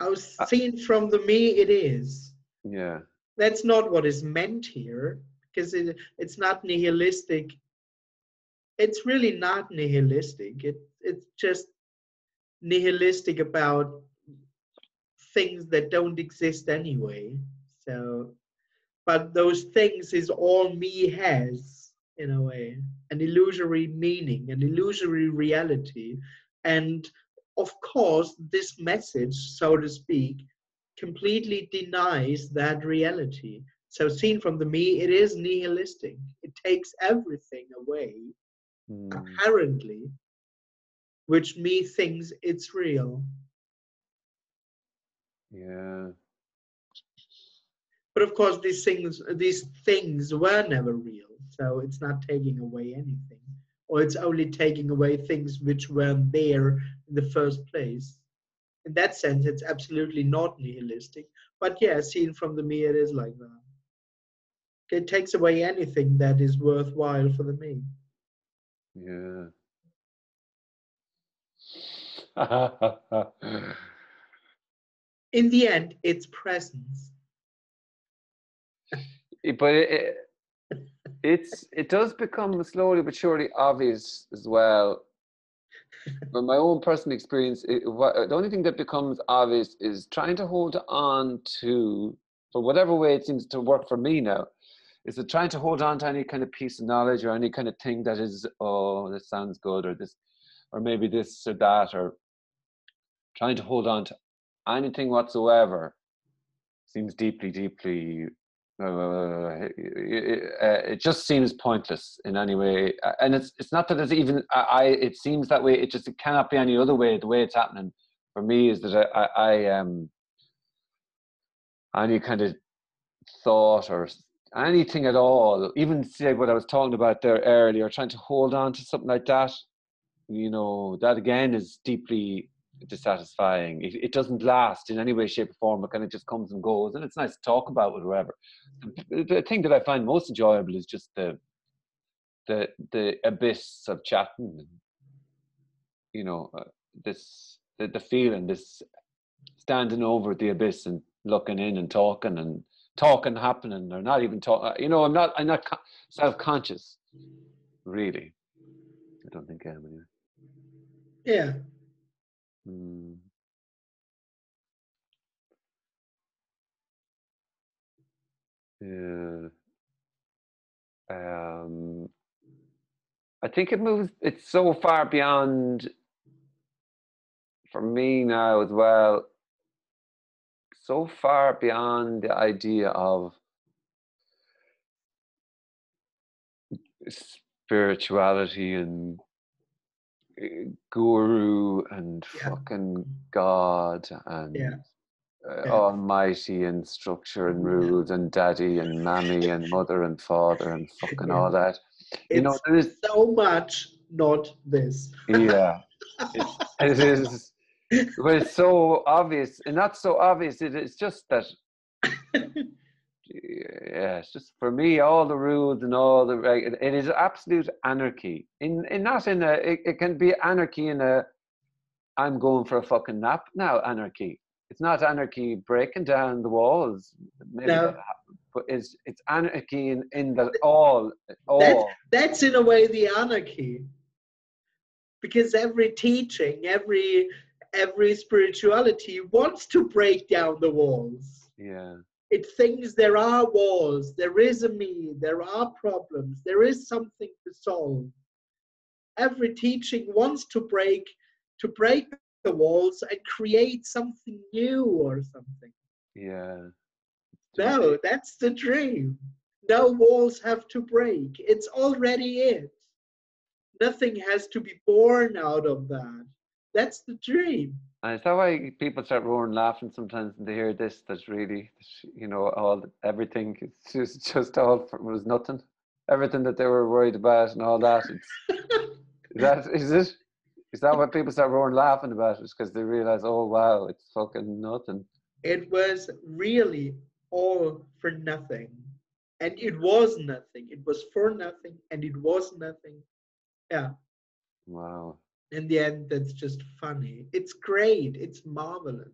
I was seen from the me. It is. Yeah. That's not what is meant here, because it, it's not nihilistic. It's really not nihilistic. It it's just nihilistic about things that don't exist anyway. So, but those things is all me has in a way, an illusory meaning, an illusory reality. And of course, this message, so to speak, completely denies that reality. So, seen from the me, it is nihilistic. It takes everything away, mm. apparently, which me thinks it's real. Yeah. But of course, these things, these things were never real. So it's not taking away anything, or it's only taking away things which weren't there in the first place. In that sense, it's absolutely not nihilistic. But yeah, seen from the me, it is like that. It takes away anything that is worthwhile for the me. Yeah. in the end, it's presence. Eh, but it, it's it does become slowly but surely obvious as well. From my own personal experience, it, what, the only thing that becomes obvious is trying to hold on to, for whatever way it seems to work for me now, is it trying to hold on to any kind of piece of knowledge or any kind of thing that is, oh, this sounds good, or this, or maybe this or that, or trying to hold on to anything whatsoever seems deeply, deeply. Uh, it, it, just seems pointless in any way, and it's it's not that it's even. I, it seems that way. It just it cannot be any other way. The way it's happening for me is that I, I, I um any kind of thought or anything at all, even say what I was talking about there earlier, trying to hold on to something like that, you know, that again is deeply dissatisfying. It, it doesn't last in any way, shape, or form. It kind of just comes and goes, and it's nice to talk about with whoever. The, the thing that I find most enjoyable is just the the the abyss of chatting. You know, uh, this the, the feeling, this standing over the abyss and looking in and talking and talking happening or not even talk. Uh, you know, I'm not I'm not self conscious, really. I don't think I am anyway. Yeah, Mm. Yeah. Um, I think it moves. It's so far beyond for me now as well. So far beyond the idea of spirituality and guru and yeah. fucking God and yeah. Uh, yeah. almighty and structure and rules and daddy and mammy and mother and father and fucking all that. You it's know, there is so much not this. yeah, it's, it is. But it's so obvious, and not so obvious. It, it's just that yeah, it's just for me, all the rules and all the it is absolute anarchy. In, in not in a, it, it can be anarchy in a, I'm going for a fucking nap now. Anarchy. It's not anarchy breaking down the walls. Maybe no. but it's it's anarchy in, in the all all. That's, that's in a way the anarchy, because every teaching, every every spirituality wants to break down the walls. Yeah it thinks there are walls, there is a me, there are problems, there is something to solve. Every teaching wants to break to break the walls and create something new or something. Yeah. No, that's the dream. No walls have to break. It's already it. Nothing has to be born out of that. That's the dream. And is that why people start roaring laughing sometimes when they hear this? That's really, you know, all everything. It's just, just all was nothing. everything that they were worried about and all that. It's, is that is it? Is that what people start roaring laughing about? It's because they realize, oh wow, it's fucking nothing. It was really all for nothing. And it was nothing. It was for nothing and it was nothing. Yeah. Wow. In the end, that's just funny. It's great. It's marvelous.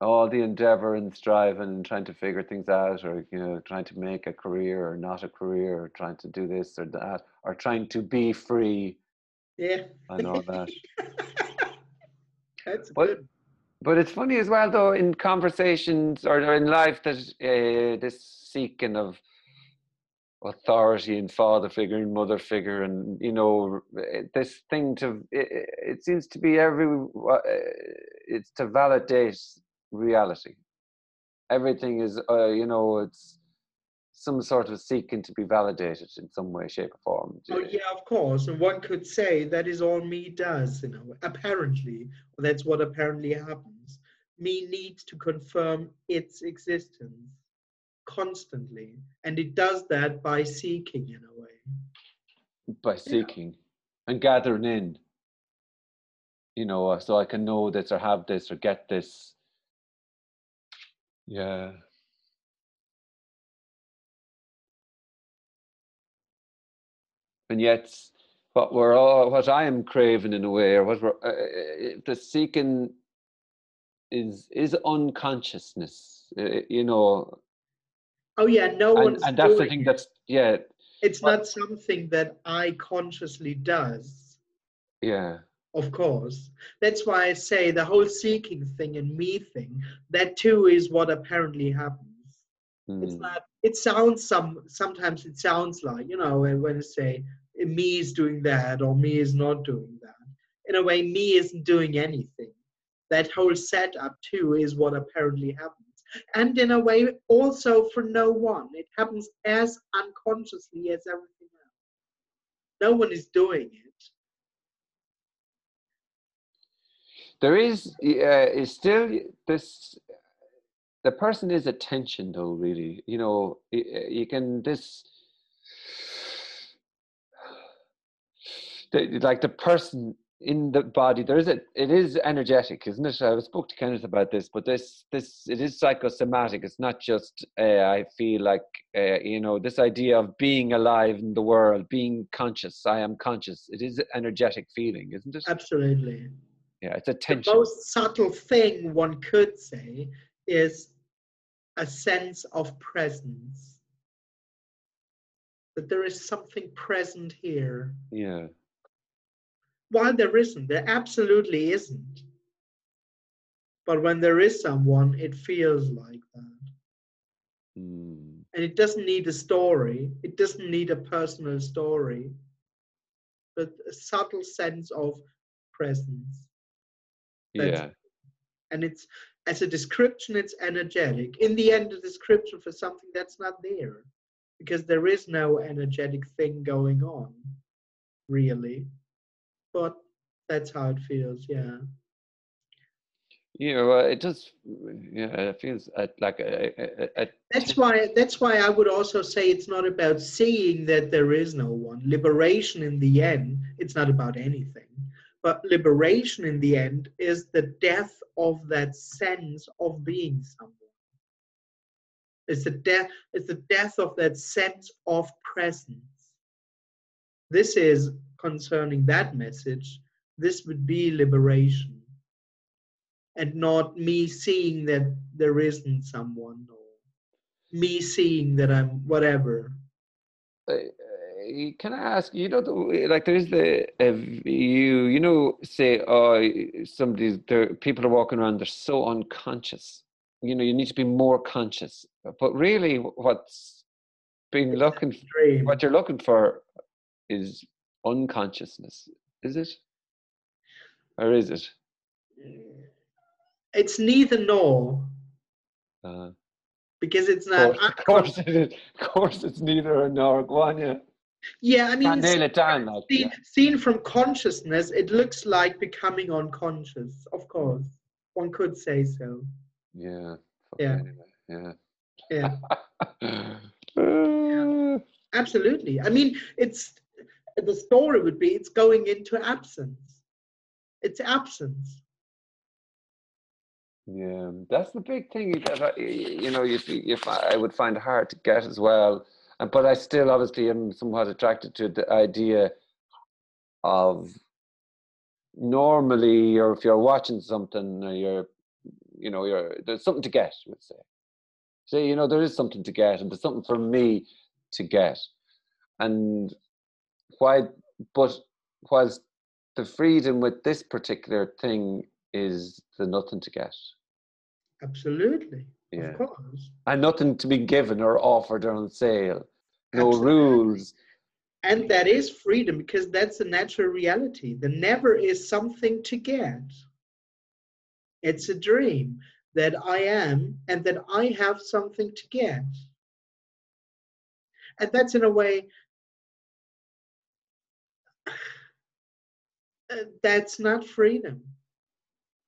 All the endeavor and striving and trying to figure things out, or you know, trying to make a career or not a career, or trying to do this or that, or trying to be free. Yeah. And all that. that's What- good. But it's funny as well, though, in conversations or, or in life, that uh, this seeking of authority and father figure and mother figure, and you know, eh, this thing to it, it seems to be every uh, it's to validate reality. Everything is, uh, you know, it's some sort of seeking to be validated in some way, shape, or form. Oh yeah, of course. And one could say that is all me does, you know. Apparently, that's what apparently happens. Me needs to confirm its existence constantly, and it does that by seeking in a way. by seeking and gathering in. You know uh, so i can know this or have this or get this. Yeah. And yet what we're all what i am craving in a way or what we're uh, uh, the seeking is is unconsciousness. Uh, you know Oh yeah, no and, one's and that's the thing that's yeah It's but- not something that I consciously does. yeah Of course. That's why I say the whole seeking thing and me thing, that too is what apparently happens. It's mm, not it sounds some sometimes it sounds like, you know, when when I say me is doing that or me is not doing that. In a way, me isn't doing anything. That whole setup too is what apparently happens. And in a way, also for no one. It happens as unconsciously as everything else. No one is doing it. there is uh, is still this the person is attention though really you know y- uh, you can this the, like the person in the body there is a it is energetic isn't it i spoke to kenneth about this but this this it is psychosomatic it's not just uh, i feel like uh, you know this idea of being alive in the world being conscious i am conscious it is an energetic feeling isn't it Absolutely. yeah it's a tension. The most subtle thing one could say is a sense of presence. That there is something present here. yeah While there isn't, there absolutely isn't. But when there is someone, it feels like that. Mm. And it doesn't need a story, it doesn't need a personal story, but a subtle sense of presence. That's- Yeah, and it's as a description it's energetic in the end a description for something that's not there because there is no energetic thing going on really but that's how it feels yeah. Yeah uh, it does. Yeah, it feels uh, like a, a, a, that's why that's why i would also say it's not about seeing that there is no one. Liberation in the end it's not about anything but liberation in the end is the death of that sense of being someone. It's the death it's the death of that sense of presence this is concerning that message this would be liberation and not me seeing that there isn't someone or me seeing that i'm whatever uh, can I ask? You know, the, like there is the uh, you. You know, say, oh, somebody's there. People are walking around. They're so unconscious. You know, you need to be more conscious. But really, what's being looking, what you're looking for, is unconsciousness. Is it, or is it? it's neither nor Uh, because it's of not course, of course, it is. Of course, it's neither nor. Go on, yeah. yeah i mean Can't nail it down. Like, seen, yeah. seen from consciousness it looks like becoming unconscious of course one could say so Yeah. Yeah. Anyway, yeah. yeah Uh, Absolutely. I mean, it's the story would be it's going into absence. It's absence. Yeah, that's the big thing that I, you know you, you I would find hard to get as well. But I still obviously am somewhat attracted to the idea of normally, or if you're watching something, uh, you're you know you're there's something to get. Let's say, say you know there is something to get, and there's something for me to get, and why? But whilst the freedom with this particular thing is the nothing to get. Absolutely. Yeah. Of course. And nothing to be given or offered or on sale. No Absolutely. rules. And that is freedom because that's the natural reality. There never is something to get. It's a dream that I am and that I have something to get. And that's in a way, that's not freedom.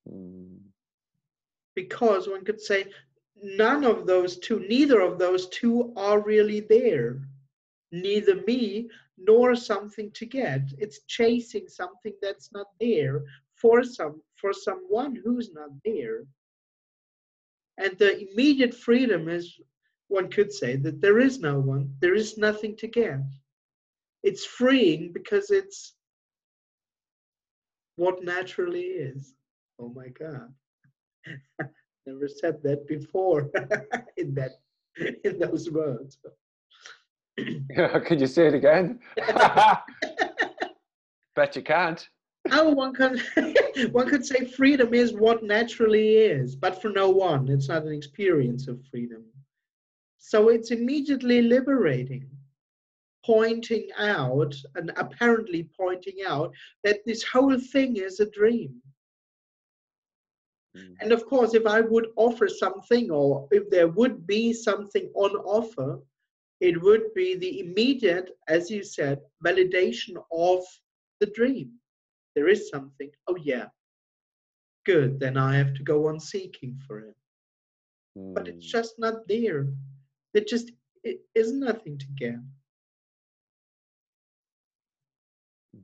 Mm because one could say none of those two, neither of those two are really there. Neither me nor something to get. It's chasing something that's not there for some for someone who's not there. And the immediate freedom is one could say that there is no one, there is nothing to get. It's freeing because it's what naturally is. Oh my God. Never said that before in that in those words. yeah, could you say it again? Bet you can't. Oh, one could one could say freedom is what naturally is, but for no one, it's not an experience of freedom. So it's immediately liberating, pointing out and apparently pointing out that this whole thing is a dream. Mm. And of course, if I would offer something or if there would be something on offer, it would be the immediate, as you said, validation of the dream. There is something. Oh, yeah. Good. Then I have to go on seeking for it. Mm. But it's mm. just not there. It just it is nothing to get.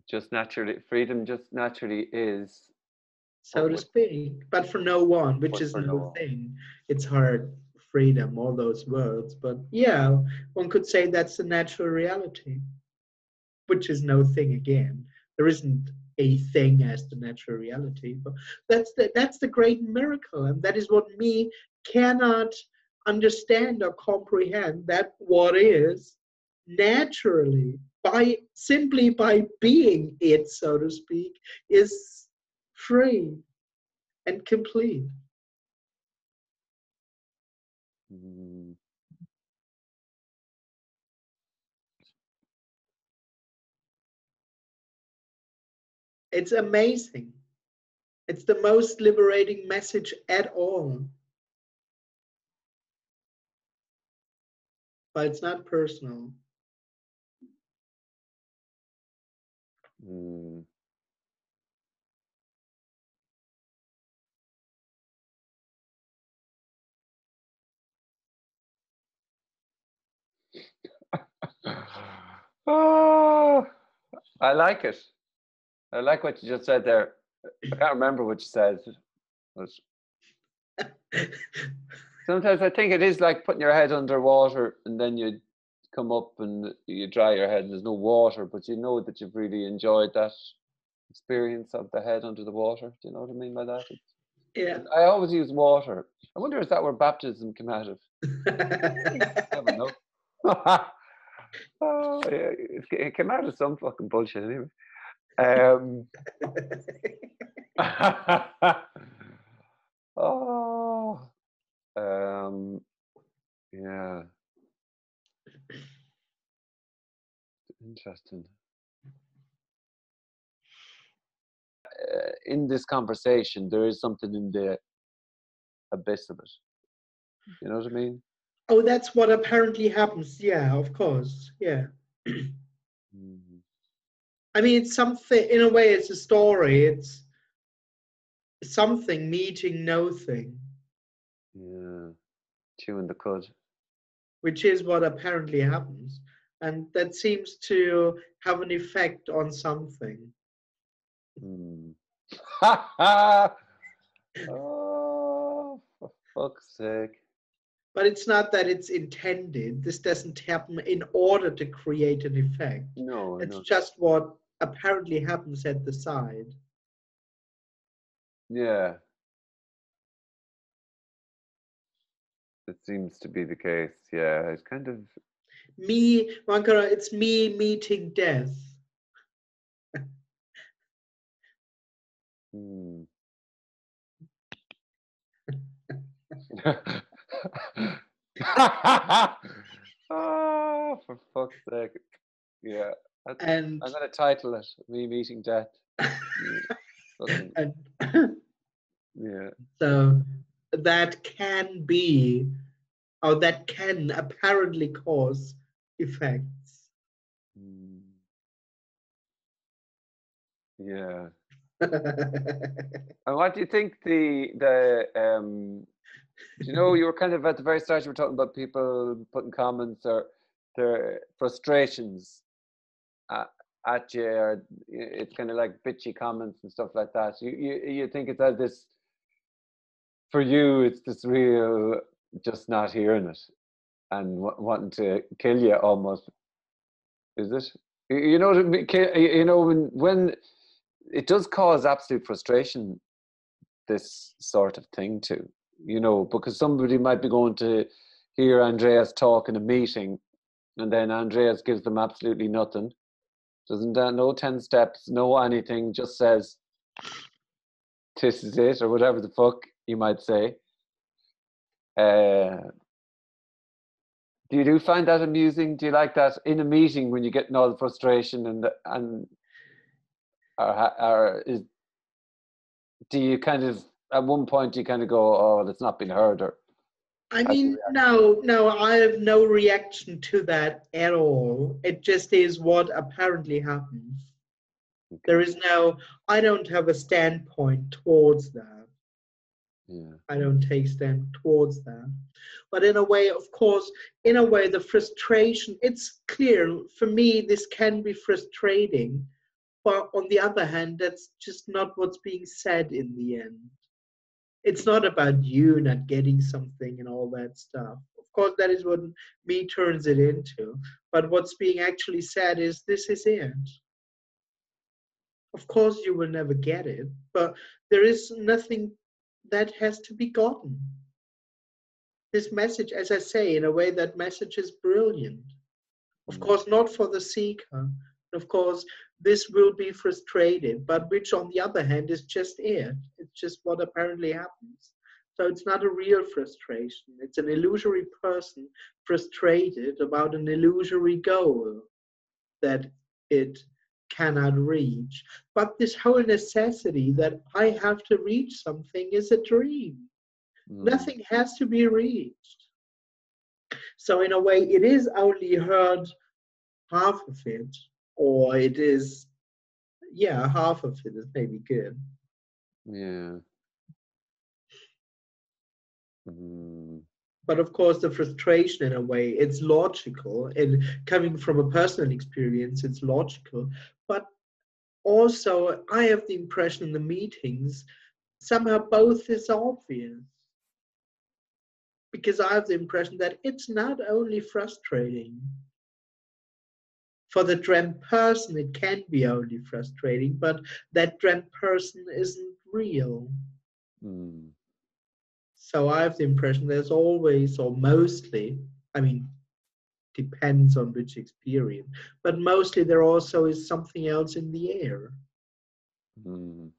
Just naturally, freedom just naturally is so to speak, but for no one, which is no, thing. It's hard, freedom, all those words. But yeah, one could say that's the natural reality, which is no thing again. There isn't a thing as the natural reality, but that's the that's the great miracle, and that is what me cannot understand or comprehend. That what is naturally by simply by being it, so to speak, is free and complete. It's amazing. It's the most liberating message at all. But it's not personal. Mm. oh, I like it. I like what you just said there. I can't remember what you said. Sometimes I think it is like putting your head underwater and then you come up and you dry your head and there's no water, but you know that you've really enjoyed that experience of the head under the water. Do you know what I mean by that? It's, yeah. I always use water. I wonder if that where baptism came out of. never know. oh, yeah, it came out of some fucking bullshit anyway. Um, oh, um, yeah. Interesting. Uh, in this conversation, there is something in the abyss of it. You know what I mean? Oh, that's what apparently happens. Yeah, of course. Yeah. mm-hmm. I mean, it's something, in a way, it's a story. It's something meeting nothing. Yeah. Chewing the cud. Which is what apparently happens. And that seems to have an effect on something. Hmm. oh, for fuck's sake. But it's not that it's intended. This doesn't happen in order to create an effect. No, It's no. just what apparently happens at the side. Yeah. It seems to be the case. Yeah, it's kind of. Me, Vankara, it's me meeting death. Hmm. oh, for fuck's sake. Yeah. That's, And I'm going to title it Me Meeting Death. And yeah. so that can be or that can apparently cause effects. Hmm. Yeah. And what do you think the the um you know you were kind of at the very start you were talking about people putting comments or their frustrations at, at you or it's kind of like bitchy comments and stuff like that. You you you think it's that this for you it's this real just not hearing it and wa- wanting to kill you almost. Is it? You know You know when when it does cause absolute frustration this sort of thing too you know because somebody might be going to hear andreas talk in a meeting and then andreas gives them absolutely nothing doesn't that no 10 steps no anything just says this is it or whatever the fuck you might say uh, do you do find that amusing do you like that in a meeting when you get all the frustration and the, and or, or is do you kind of at one point you kind of go oh that's not been heard or I mean, no, no, I have no reaction to that at all. It just is what apparently happens. There is no, I don't have a standpoint towards that. Yeah I don't take stand towards that. But in a way, of course, in a way, the frustration, it's clear for me, this can be frustrating. But on the other hand, that's just not what's being said in the end. It's not about you not getting something and all that stuff. Of course, that is what me turns it into. But what's being actually said is this is it. Of course, you will never get it, but there is nothing that has to be gotten. This message, as I say, in a way, that message is brilliant. Of Mm. course, not for the seeker. Of course, this will be frustrated, but which, on the other hand, is just it. It's just what apparently happens. So it's not a real frustration. It's an illusory person frustrated about an illusory goal that it cannot reach. But this whole necessity that I have to reach something is a dream. Mm. Nothing has to be reached. So, in a way, it is only heard half of it, or it is, yeah, half of it is maybe good. yeah mm. But of course, the frustration, in a way, it's logical. And coming from a personal experience, it's logical. But also, I have the impression in the meetings, somehow both is obvious. Because I have the impression that it's not only frustrating. For the dreamt person, it can be only frustrating, but that dreamt person isn't real. Mm. So I have the impression there's always, or mostly, I mean, depends on which experience, but mostly there also is something else in the air, Mm.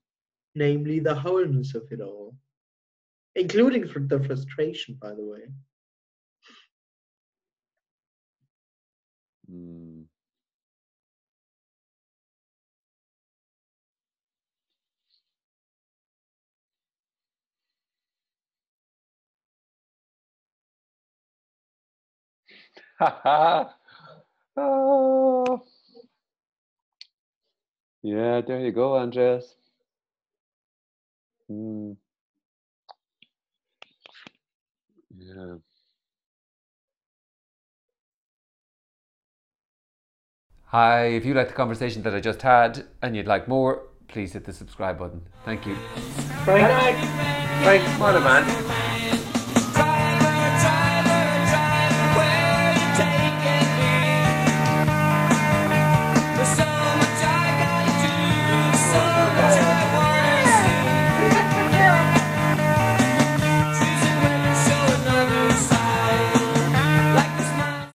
namely the wholeness of it all, including the frustration, by the way. Mm. Oh. Yeah, there you go, Andres. Mm. Yeah. Hi, if you like the conversation that I just had and you'd like more, please hit the subscribe button. Thank you. Frank. Frank, what a man.